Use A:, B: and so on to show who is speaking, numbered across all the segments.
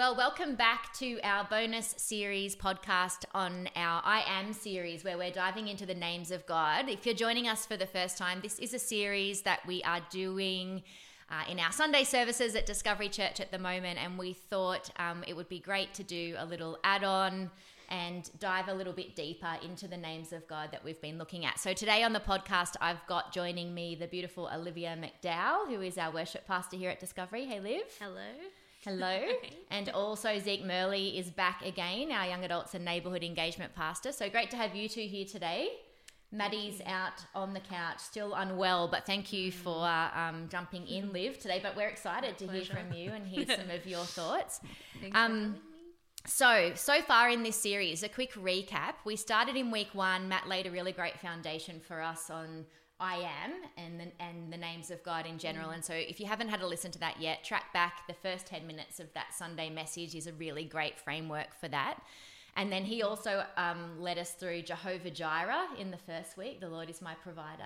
A: Well, welcome back to our bonus series podcast on our I Am series, where we're diving into the names of God. If you're joining us for the first time, this is a series that we are doing. Uh, in our Sunday services at Discovery Church at the moment, and we thought um, it would be great to do a little add on and dive a little bit deeper into the names of God that we've been looking at. So today on the podcast, I've got joining me the beautiful Olivia McDowell, who is our worship pastor here at Discovery. Hey, Liv.
B: Hello.
A: Hello. and also Zeke Murley is back again, our young adults and neighbourhood engagement pastor. So great to have you two here today. Maddie's out on the couch, still unwell, but thank you for um, jumping in, Liv, today. But we're excited to hear from you and hear some of your thoughts. Um, so, so far in this series, a quick recap. We started in week one. Matt laid a really great foundation for us on I am and the, and the names of God in general. And so, if you haven't had a listen to that yet, track back the first 10 minutes of that Sunday message is a really great framework for that. And then he also um, led us through Jehovah Jireh in the first week, the Lord is my provider.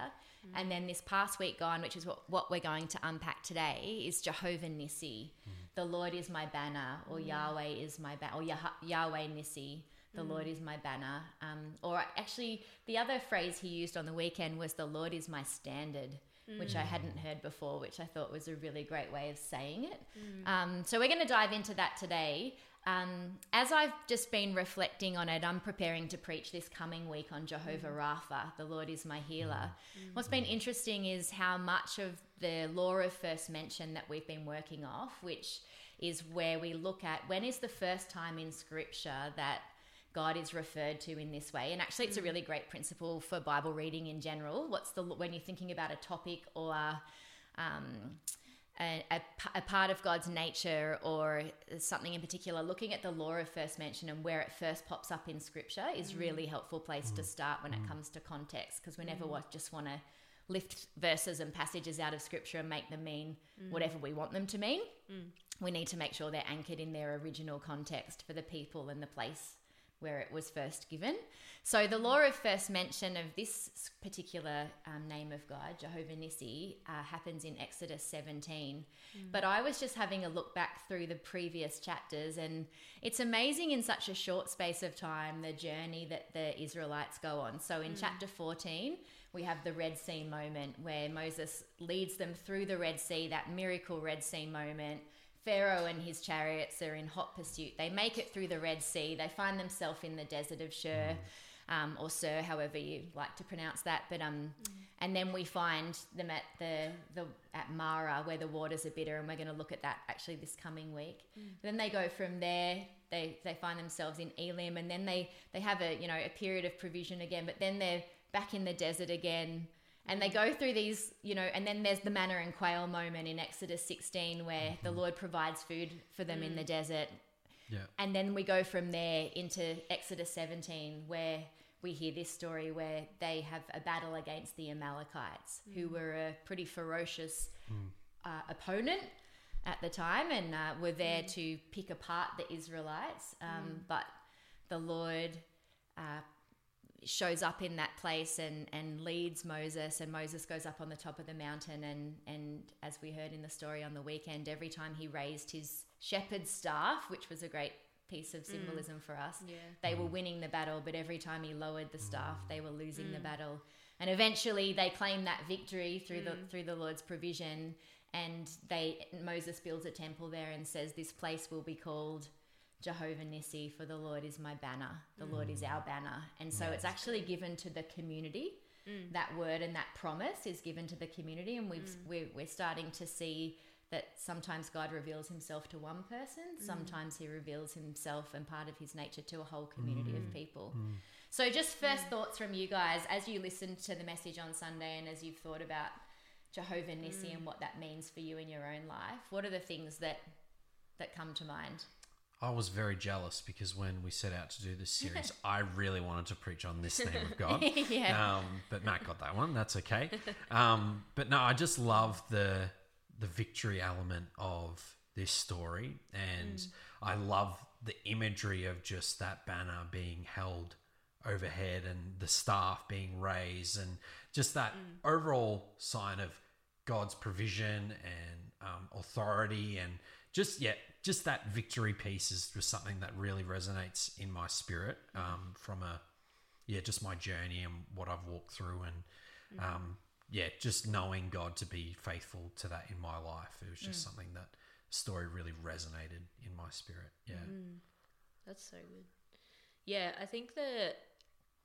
A: Mm. And then this past week gone, which is what, what we're going to unpack today, is Jehovah Nissi. Mm. The Lord is my banner, or mm. Yahweh is my banner, or Yah- Yahweh Nissi. The Lord is my banner. Um, or actually, the other phrase he used on the weekend was, The Lord is my standard which I hadn't heard before, which I thought was a really great way of saying it. Mm. Um, so we're going to dive into that today. Um, as I've just been reflecting on it, I'm preparing to preach this coming week on Jehovah mm. Rapha, the Lord is my healer. Mm. What's been interesting is how much of the law of first mention that we've been working off, which is where we look at when is the first time in scripture that God is referred to in this way. And actually, it's a mm. really great principle for Bible reading in general. What's the when you're thinking about a topic or um, a, a, a, part of God's nature or something in particular, looking at the law of first mention and where it first pops up in Scripture is mm. really helpful place mm. to start when mm. it comes to context because we never mm. just want to lift verses and passages out of Scripture and make them mean mm. whatever we want them to mean. Mm. We need to make sure they're anchored in their original context for the people and the place where it was first given. So the law of first mention of this particular um, name of God, Jehovah Nissi, uh, happens in Exodus 17. Mm. But I was just having a look back through the previous chapters, and it's amazing in such a short space of time the journey that the Israelites go on. So in mm. chapter 14, we have the Red Sea moment where Moses leads them through the Red Sea, that miracle Red Sea moment Pharaoh and his chariots are in hot pursuit. They make it through the Red Sea. They find themselves in the desert of Shur, um, or Sir, however you like to pronounce that. But um, mm. and then we find them at the the at Marah where the waters are bitter, and we're going to look at that actually this coming week. Mm. Then they go from there. They they find themselves in Elim, and then they they have a you know a period of provision again. But then they're back in the desert again and they go through these, you know, and then there's the manna and quail moment in Exodus 16 where mm-hmm. the Lord provides food for them mm. in the mm. desert. Yeah. And then we go from there into Exodus 17 where we hear this story where they have a battle against the Amalekites, mm. who were a pretty ferocious mm. uh, opponent at the time and uh, were there mm. to pick apart the Israelites. Um, mm. but the Lord uh, shows up in that place and, and leads Moses and Moses goes up on the top of the mountain and and as we heard in the story on the weekend every time he raised his shepherd's staff which was a great piece of mm. symbolism mm. for us yeah. they were winning the battle but every time he lowered the staff they were losing mm. the battle and eventually they claim that victory through mm. the through the Lord's provision and they Moses builds a temple there and says this place will be called Jehovah Nissi, for the Lord is my banner. The mm. Lord is our banner. And so it's actually given to the community. Mm. That word and that promise is given to the community. And we've, mm. we're, we're starting to see that sometimes God reveals himself to one person, mm. sometimes he reveals himself and part of his nature to a whole community of mm. people. Mm. So, just first thoughts from you guys as you listened to the message on Sunday and as you've thought about Jehovah Nissi and what that means for you in your own life. What are the things that that come to mind?
C: I was very jealous because when we set out to do this series, I really wanted to preach on this name of God. yeah. Um, but Matt got that one. That's okay. Um, but no, I just love the the victory element of this story, and mm. I love the imagery of just that banner being held overhead and the staff being raised, and just that mm. overall sign of God's provision and um, authority and just yeah, just that victory piece is just something that really resonates in my spirit um, from a yeah, just my journey and what I've walked through, and um, yeah, just knowing God to be faithful to that in my life. It was just something that story really resonated in my spirit. Yeah,
B: That's so good. Yeah, I think the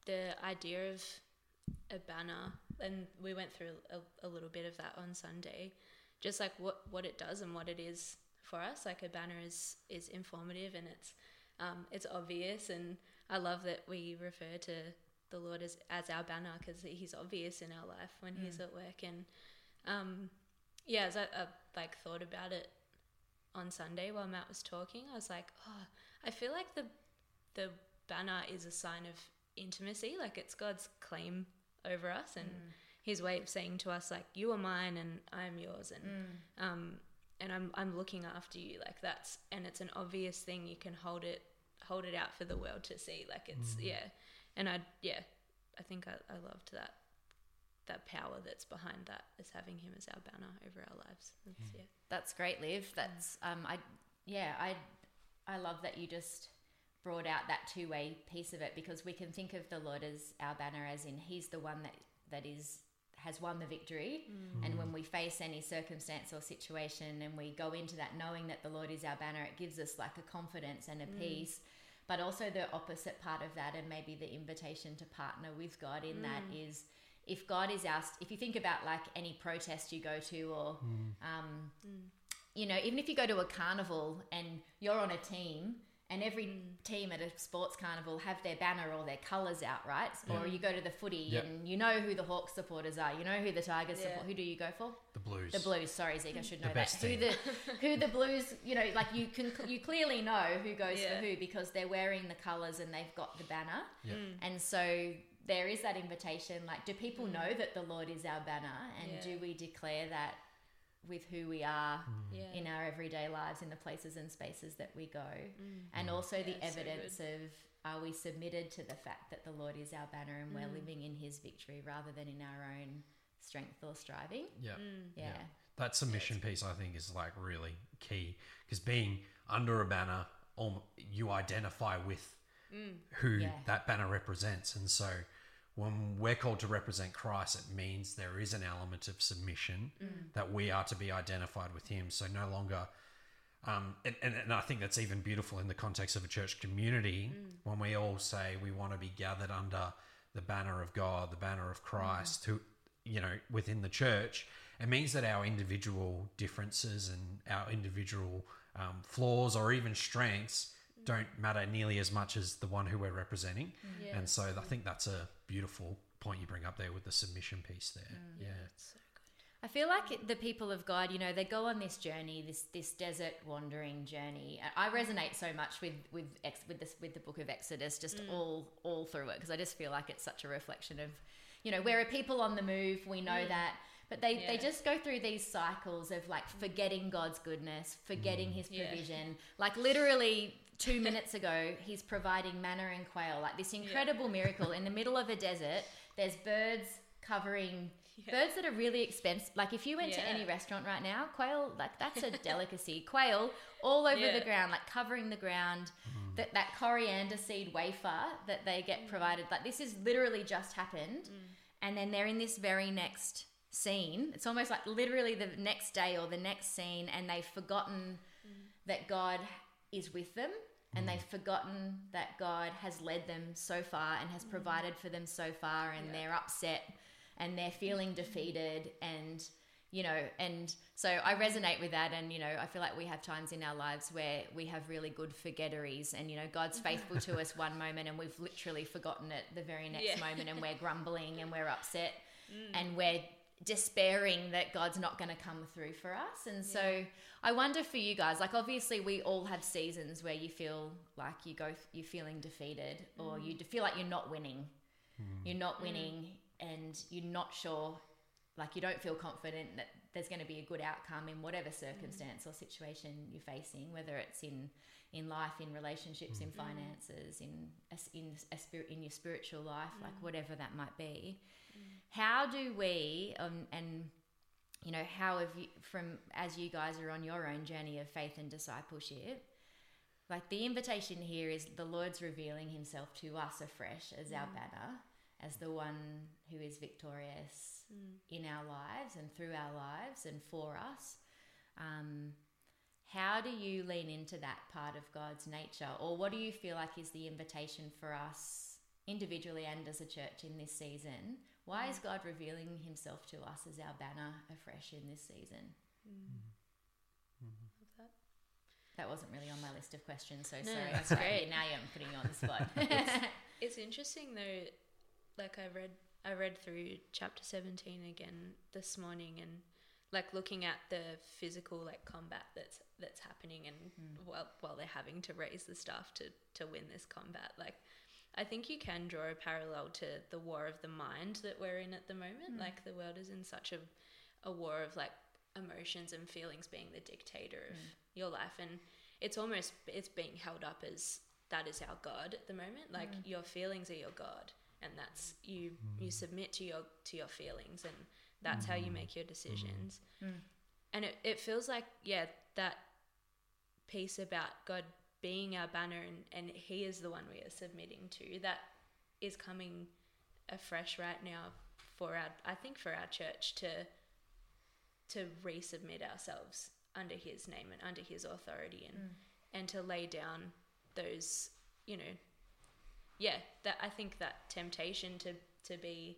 B: the idea of a banner, and we went through a, a little bit of that on Sunday, just like what what it does and what it is for us. Like a banner is is informative and it's um, it's obvious, and I love that we refer to the Lord as as our banner because He's obvious in our life when He's at work, and um, yeah, as I, I like thought about it on Sunday while Matt was talking, I was like, oh, I feel like the the banner is a sign of intimacy, like it's God's claim over us and His way of saying to us, like, you are mine and I am yours, and um, and I'm I'm looking after you, like that's and it's an obvious thing. You can hold it hold it out for the world to see, like it's mm. yeah, and I yeah, I think I, I loved that that power that's behind that is having Him as our banner over our lives. That's, mm. yeah.
A: That's great, Liv. Mm. That's um, I yeah, I I love that you just brought out that two way piece of it because we can think of the Lord as our banner, as in He's the one that that is has won the victory, mm. and when we face any circumstance or situation, and we go into that knowing that the Lord is our banner, it gives us like a confidence and a mm. peace. But also the opposite part of that, and maybe the invitation to partner with God in that mm. is if God is our, if you think about like any protest you go to, or um, you know, even if you go to a carnival and you're on a team, and every team at a sports carnival have their banner or their colours out, right? Or you go to the footy
C: Yep.
A: and you know who the Hawks supporters are, you know who the Tigers
B: Yeah.
A: support. Who do you go for?
C: the blues.
A: The Blues. Sorry, Zeke, I should know
C: The
A: that.
C: best
A: Who the who the Blues? You know, like you can you clearly know who goes
B: Yeah.
A: for who because they're wearing the colours and they've got the banner.
C: Yep. Mm.
A: And so there is that invitation. Like, do people mm. know that the Lord is our banner, and
B: Yeah.
A: do we declare that with who we are mm.
B: Yeah.
A: in our everyday lives, in the places and spaces that we go, mm. and mm. also the
B: Yeah, so
A: evidence of are we submitted to the fact that the Lord is our banner and we're living in His victory rather than in our own strength or striving?
C: yeah.
A: Yeah.
C: That submission piece, I think, is like really key because being under a banner, you identify with who
A: Yeah.
C: that banner represents, and so when we're called to represent Christ, it means there is an element of submission that we are to be identified with Him. So no longer, um, and, and, and I think that's even beautiful in the context of a church community when we all say we want to be gathered under the banner of God, the banner of Christ, who you know within the church. It means that our individual differences and our individual um, flaws or even strengths don't matter nearly as much as the one who we're representing.
B: Yeah.
C: And so I think that's a beautiful point you bring up there with the submission piece there. Mm. Yeah.
B: So.
A: I feel like the people of God, you know, they go on this journey, this this desert wandering journey. I I resonate so much with with ex, with this with the book of Exodus, just mm. all all through it, because I just feel like it's such a reflection of, you know, we're a people on the move. We know that, but they they just go through these cycles of like forgetting God's goodness, forgetting His
B: Yeah.
A: provision. Like literally two minutes ago, He's providing manna and quail, like this incredible miracle in the middle of a desert. There's birds covering birds that are really expensive. Like if you went to any restaurant right now, quail like that's a delicacy. quail all over
B: Yeah.
A: the ground, like covering the ground. Mm. That that coriander seed wafer that they get mm. provided, like this is literally just happened, mm. and then they're in this very next scene. It's almost like literally the next day or the next scene, and they've forgotten that God is with them and mm. they've forgotten that God has led them so far and has mm. provided for them so far and they're upset and they're feeling mm. defeated and you know and so I resonate with that and you know I feel like we have times in our lives where we have really good forgetteries and you know God's mm-hmm. faithful to us one moment and we've literally forgotten it the very next
B: Yeah.
A: moment and we're grumbling and we're upset and we're despairing that God's not going to come through for us. And so I wonder for you guys, like obviously we all have seasons where you feel like you go, you're feeling defeated or you mm. feel like you're not winning. Mm. You're not mm. winning and you're not sure, like you don't feel confident that there's going to be a good outcome in whatever circumstance or situation you're facing, whether it's in in life, in relationships, in finances, in a s in a spirit, in your spiritual life, like whatever that might be. How do we, um, and you know, how have you, from as you guys are on your own journey of faith and discipleship, like the invitation here is the Lord's revealing himself to us afresh as our banner, as the one who is victorious in our lives and through our lives and for us. Um, how do you lean into that part of God's nature? Or what do you feel like is the invitation for us individually and as a church in this season? Why is mm. God revealing himself to us as our banner afresh in this season? Mm. Mm-hmm.
B: Love that.
A: That wasn't really on my list of questions, so
B: No,
A: sorry.
B: that's
A: I
B: great.
A: Now I'm putting you on the spot.
B: It's interesting though, like I read I read through chapter seventeen again this morning and like looking at the physical like combat that's that's happening and mm. while while they're having to raise the staff to to win this combat, like I think you can draw a parallel to the war of the mind that we're in at the moment. Mm. Like the world is in such a a war of like emotions and feelings being the dictator of mm. your life. And it's almost it's being held up as that is our god at the moment. Like mm. your feelings are your god and that's you you submit to your to your feelings and that's how you make your decisions. And it, it feels like yeah that piece about god being our banner and, and he is the one we are submitting to that is coming afresh right now for our i think for our church to to resubmit ourselves under his name and under his authority and mm. and to lay down those you know yeah that i think that temptation to to be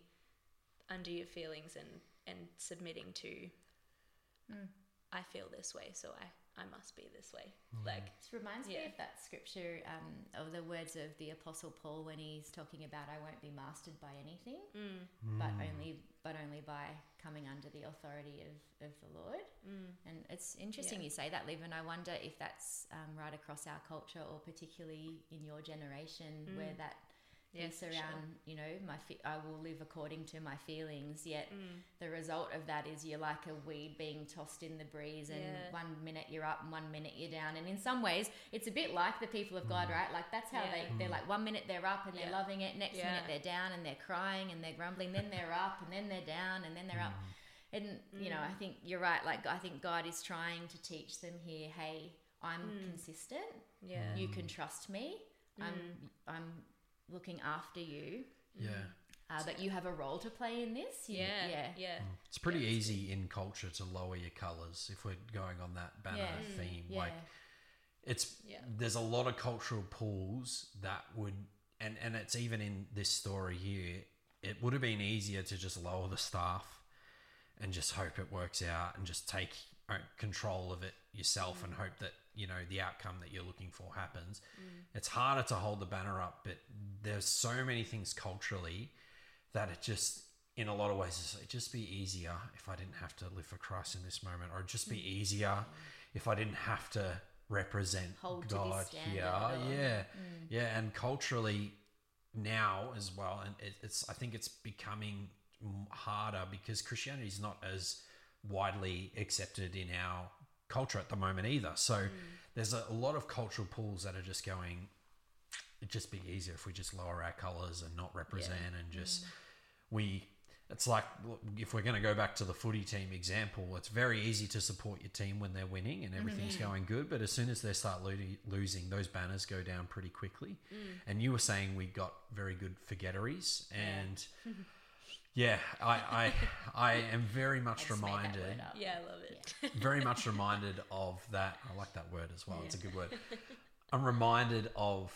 B: under your feelings and and submitting to mm. i feel this way so i i must be this way. Mm. Like
A: This reminds me of that scripture um, of the words of the Apostle Paul when he's talking about, "I won't be mastered by anything, mm. but mm. only but only by coming under the authority of, of the Lord." And it's interesting
B: Yeah.
A: you say that, Liv, and I wonder if that's um, right across our culture or particularly in your generation where that
B: Yeah,
A: piece
B: for sure.
A: around, you know, my fe- I will live according to my feelings. Yet
B: Mm.
A: the result of that is you're like a weed being tossed in the breeze, and
B: Yeah.
A: one minute you're up, and one minute you're down. And in some ways, it's a bit like the people of God, mm. right? Like that's how
B: Yeah.
A: they they're mm. like one minute they're up and they're
B: Yeah.
A: loving it, next
B: Yeah.
A: minute they're down and they're crying and they're grumbling, then they're up and then they're down and then they're up. Mm. And you know, I think you're right. Like I think God is trying to teach them here. Hey, I'm consistent.
B: yeah
A: You can trust me. I'm I'm looking after you.
C: Yeah.
A: Uh, but you have a role to play in this. You-
B: yeah
A: yeah,
B: yeah
C: It's pretty easy in culture to lower your colours if we're going on that banner
A: Yeah.
C: theme.
A: yeah.
C: Like it's
B: Yeah.
C: there's a lot of cultural pulls that would and and it's even in this story here it would have been easier to just lower the staff and just hope it works out and just take Uh, control of it yourself and hope that you know the outcome that you're looking for happens. It's harder to hold the banner up but there's so many things culturally that it just in a lot of ways it'd just be easier if i didn't have to live for christ in this moment or it'd just be easier if i didn't have to represent
A: Hold
C: god. here
A: or-
C: yeah. Yeah and culturally now as well and it, it's i think it's becoming harder because christianity is not as widely accepted in our culture at the moment either. So hmm. there's a, a lot of cultural pulls that are just going it'd just be easier if we just lower our colors and not represent and just we it's like if we're going to go back to the footy team example it's very easy to support your team when they're winning and everything's mm-hmm. going good but as soon as they start lo- losing those banners go down pretty quickly. Mm. And you were saying we got very good forgetteries and yeah i i i am very much
A: I just made that
C: reminded
A: word up.
B: yeah i love it
C: very much reminded of that. I like that word as well. It's a good word. I'm reminded of,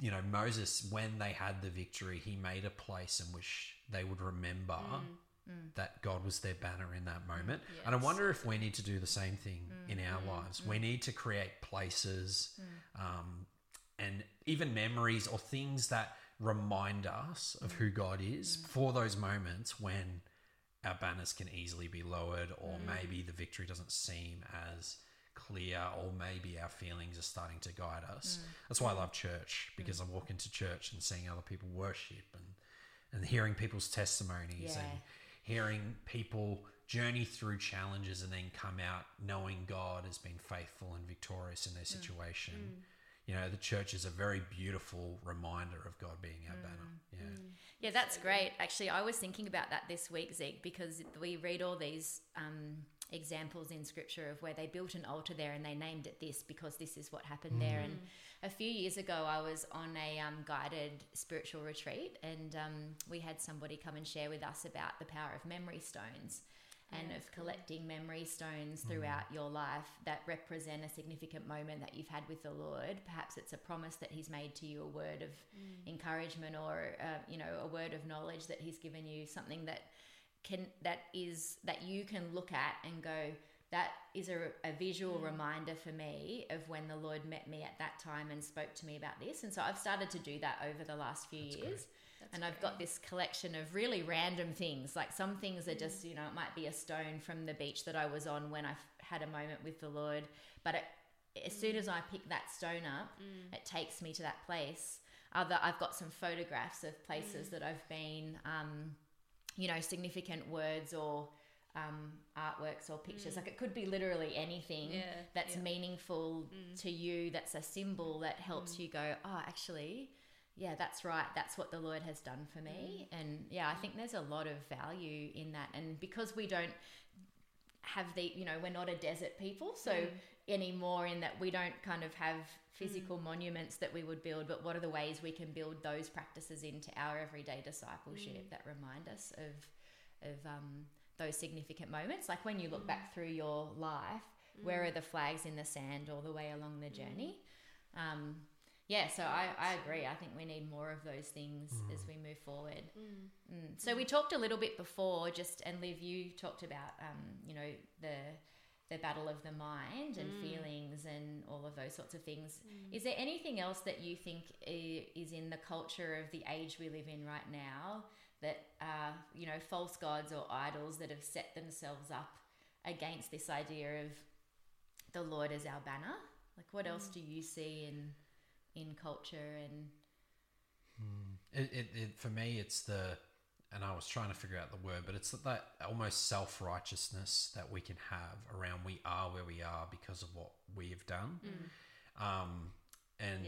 C: you know, Moses when they had the victory. He made a place in which they would remember mm, mm. that God was their banner in that moment. Mm, and I wonder if we need to do the same thing in our lives. We need to create places um, and even memories or things that remind us of who mm. God is mm. for those moments when our banners can easily be lowered, or mm. maybe the victory doesn't seem as clear, or maybe our feelings are starting to guide us. That's why I love church because I walk into church and seeing other people worship and and hearing people's testimonies
A: Yeah.
C: and hearing people journey through challenges and then come out knowing God has been faithful and victorious in their situation. You know, the church is a very beautiful reminder of God being our
A: Mm.
C: banner. Yeah.
A: Yeah, that's great. Actually, I was thinking about that this week, Zeke, because we read all these um, examples in scripture of where they built an altar there and they named it this because this is what happened there. And a few years ago, I was on a um, guided spiritual retreat and um, we had somebody come and share with us about the power of memory stones. And
B: Yeah,
A: of
B: that's cool.
A: collecting memory stones throughout your life that represent a significant moment that you've had with the Lord. Perhaps it's a promise that He's made to you, a word of encouragement or uh, you know a word of knowledge that he's given you something that can that is that you can look at and go that is a, a visual mm. reminder for me of when the lord met me at that time and spoke to me about this and so i've started to do that over the last few years
C: great.
B: That's
A: and I've got this collection of really random things. Like some things are mm. just, you know, it might be a stone from the beach that I was on when I had a moment with the Lord. But it, as soon mm. as I pick that stone up, it takes me to that place. Other, I've got some photographs of places that I've been, um, you know, significant words or um, artworks or pictures. Like it could be literally anything
B: Yeah,
A: that's
B: yeah. Mm.
A: meaningful to you, that's a symbol that helps you go, oh, actually, yeah, that's right. That's what the Lord has done for me.
B: Mm.
A: And yeah, I think there's a lot of value in that. And because we don't have the, you know, we're not a desert people. So
B: Mm.
A: anymore in that we don't kind of have physical monuments that we would build, but what are the ways we can build those practices into our everyday discipleship that remind us of, of, um, those significant moments. Like when you look back mm. through your life, where mm. are the flags in the sand all the way along the journey? Mm. Um, yeah, so I, I agree. I think we need more of those things as we move forward. Mm. So we talked a little bit before, just and Liv, you talked about um, you know the the battle of the mind and feelings and all of those sorts of things. Is there anything else that you think is in the culture of the age we live in right now that are you know false gods or idols that have set themselves up against this idea of the Lord as our banner? Like, what else mm. do you see in in culture and hmm.
C: It, it, it for me, it's the, and I was trying to figure out the word, but it's that almost self righteousness that we can have around we are where we are because of what we have done. Mm. Um, and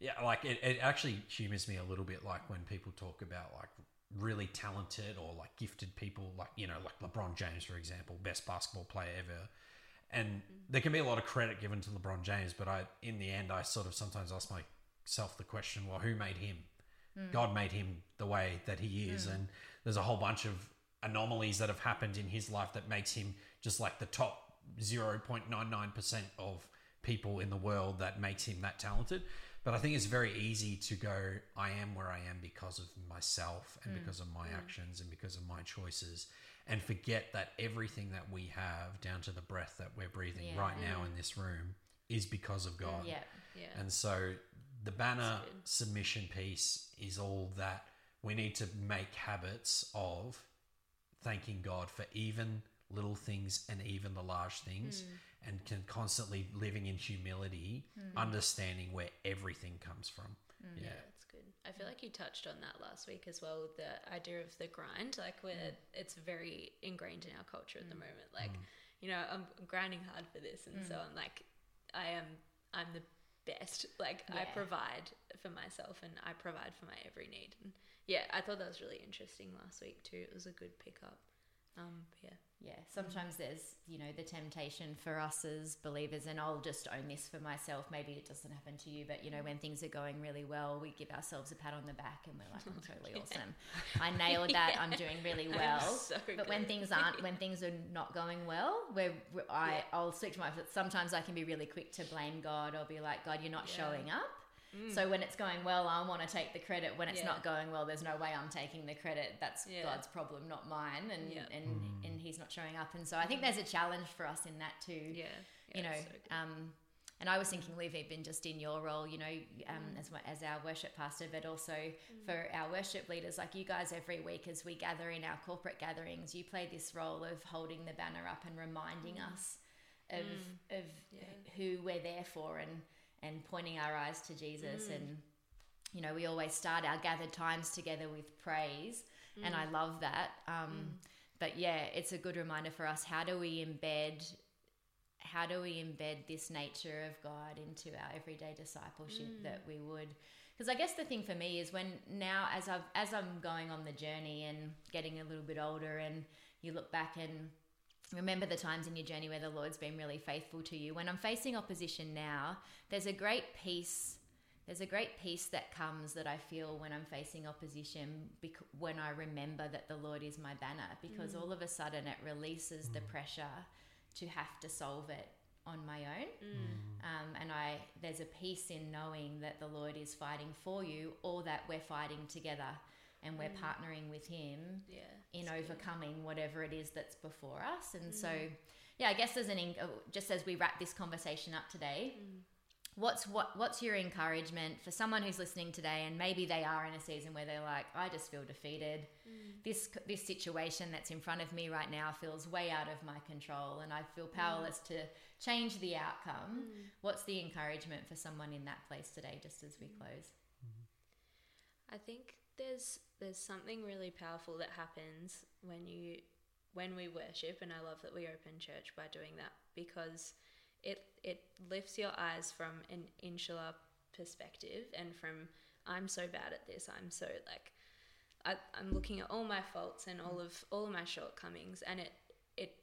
C: yeah, like it, it actually humors me a little bit, like when people talk about like really talented or like gifted people, like you know, like LeBron James, for example, best basketball player ever. And mm-hmm. there can be a lot of credit given to LeBron James, but I, in the end, I sort of sometimes ask myself the question: Well, who made him? Mm. God made him the way that he is, mm. and there's a whole bunch of anomalies that have happened in his life that makes him just like the top 0.99% of people in the world that makes him that talented. But I think it's very easy to go, I am where I am because of myself and because of my actions and because of my choices, and forget that everything that we have, down to the breath that we're breathing
A: Yeah.
C: right now in this room, is because of God.
A: yeah,
B: Yeah.
C: And so the banner submission piece is all that we need to make habits of thanking God for even little things and even the large things
B: Hmm.
C: And can constantly living in humility, hmm. understanding where everything comes from. Hmm.
B: Yeah,
C: Yeah.
B: that's good. I feel like you touched on that last week as well. with The idea of the grind, like where hmm. it's very ingrained in our culture at the moment. Like, you know, I'm, I'm grinding hard for this, and so I'm like, I am, I'm the best. Like, I provide for myself, and I provide for my every need. And yeah, I thought that was really interesting last week too. It was a good pickup. Um, yeah.
A: yeah. Sometimes there's you know the temptation for us as believers, and I'll just own this for myself. Maybe it doesn't happen to you, but you know when things are going really well, we give ourselves a pat on the back, and we're like, "I'm totally awesome. I nailed that. I'm doing really well."
B: so
A: but when things aren't, when things are not going well, where I I'll speak to my. Sometimes I can be really quick to blame God. I'll be like, God, you're not
B: Yeah.
A: showing up. Mm. So when it's going well, I want to take the credit. When it's
B: Yeah.
A: not going well, there's no way I'm taking the credit. That's
B: Yeah.
A: God's problem, not mine. And
B: Yeah.
A: and hmm. and He's not showing up. And so I think there's a challenge for us in that too.
B: yeah, yeah,
A: you know.
B: so
A: um, and I was thinking, Liv, even just in your role, you know, um, mm. as as our worship pastor, but also mm. for our worship leaders, like you guys, every week as we gather in our corporate gatherings, you play this role of holding the banner up and reminding us of of
B: Yeah.
A: who we're there for and and pointing our eyes to Jesus. And you know we always start our gathered times together with praise. And I love that. Um, but yeah it's a good reminder for us. How do we embed how do we embed this nature of God into our everyday discipleship
B: Mm.
A: that we would? Because I guess the thing for me is when now as I've as I'm going on the journey and getting a little bit older and you look back and remember the times in your journey where the Lord's been really faithful to you. When I'm facing opposition now there's a great peace there's a great peace that comes that I feel when I'm facing opposition bec- when I remember that the Lord is my banner because mm. all of a sudden it releases the mm. pressure to have to solve it on my own. Mm. Um, and I there's a peace in knowing that the Lord is fighting for you or that we're fighting together and we're mm. partnering with him
B: Yeah.
A: in
B: it's good.
A: overcoming whatever it is that's before us. And so, mm. yeah, I guess as an en- uh, just as we wrap this conversation up today, mm. what's what what's your encouragement for someone who's listening today and maybe they are in a season where they're like, I just feel defeated. This this situation that's in front of me right now feels way out of my control, and I feel powerless to change the outcome. What's the encouragement for someone in that place today? Just as we close. Mm-hmm.
B: I think there's there's something really powerful that happens when you when we worship and I love that we open church by doing that because it it lifts your eyes from an insular perspective and from I'm so bad at this I'm so like I, I'm looking at all my faults and all of all of my shortcomings and it it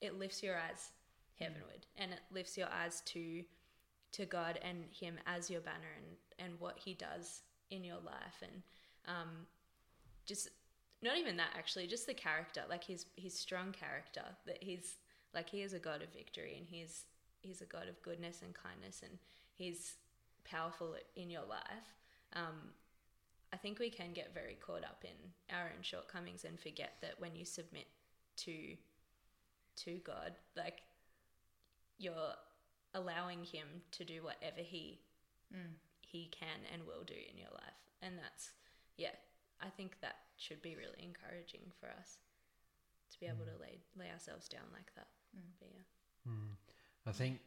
B: it lifts your eyes heavenward and it lifts your eyes to to God and Him as your banner and, and what He does in your life and um, just not even that actually just the character like his his strong character that he's like he is a God of victory and he's he's a God of goodness and kindness and he's powerful in your life. Um, I think we can get very caught up in our own shortcomings and forget that when you submit to to God, like you're allowing him to do whatever he he can and will do in your life. And that's yeah, I think that should be really encouraging for us to be able to lay lay ourselves down like that. But yeah.
C: Hmm. I think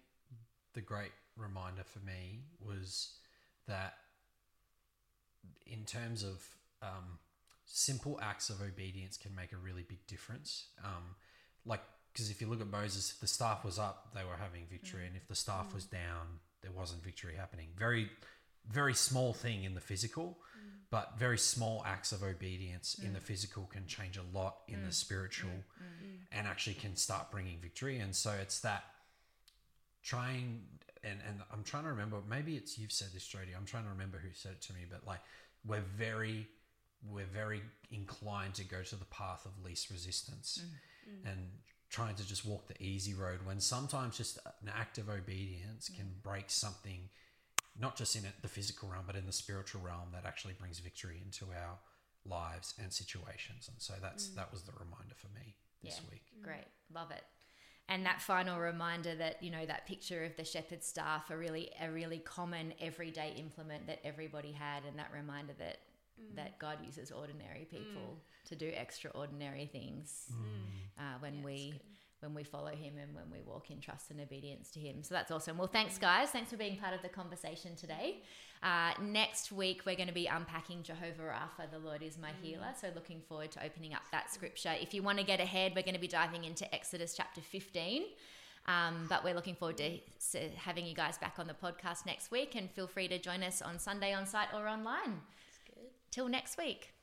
C: the great reminder for me was that in terms of um, simple acts of obedience can make a really big difference. Um, like, because if you look at Moses, if the staff was up, they were having victory, and if the staff was down, there wasn't victory happening. Very, very small thing in the physical, mm. but very small acts of obedience in the mm. physical can change a lot in the mm. spiritual, and actually can start bringing victory. And so it's that trying and and I'm trying to remember maybe it's you've said this Jody I'm trying to remember who said it to me but like we're very we're very inclined to go to the path of least resistance and trying to just walk the easy road when sometimes just an act of obedience can break something not just in the physical realm but in the spiritual realm that actually brings victory into our lives and situations. And so that's mm. that was the reminder for me this
A: Yeah.
C: week.
A: Great, love it. And that final reminder that you know that picture of the shepherd's staff, a really a really common everyday implement that everybody had, and that reminder that mm. that God uses ordinary people mm. to do extraordinary things uh, when
B: Yeah, it's
A: we
B: good.
A: When we follow Him and when we walk in trust and obedience to Him. So that's awesome. Well, thanks guys. Thanks for being part of the conversation today. Uh, next week we're going to be unpacking Jehovah Rapha, the Lord is my healer. So looking forward to opening up that scripture. If you want to get ahead, we're going to be diving into Exodus chapter 15. Um, but we're looking forward to having you guys back on the podcast next week and feel free to join us on Sunday on site or online. Till next week.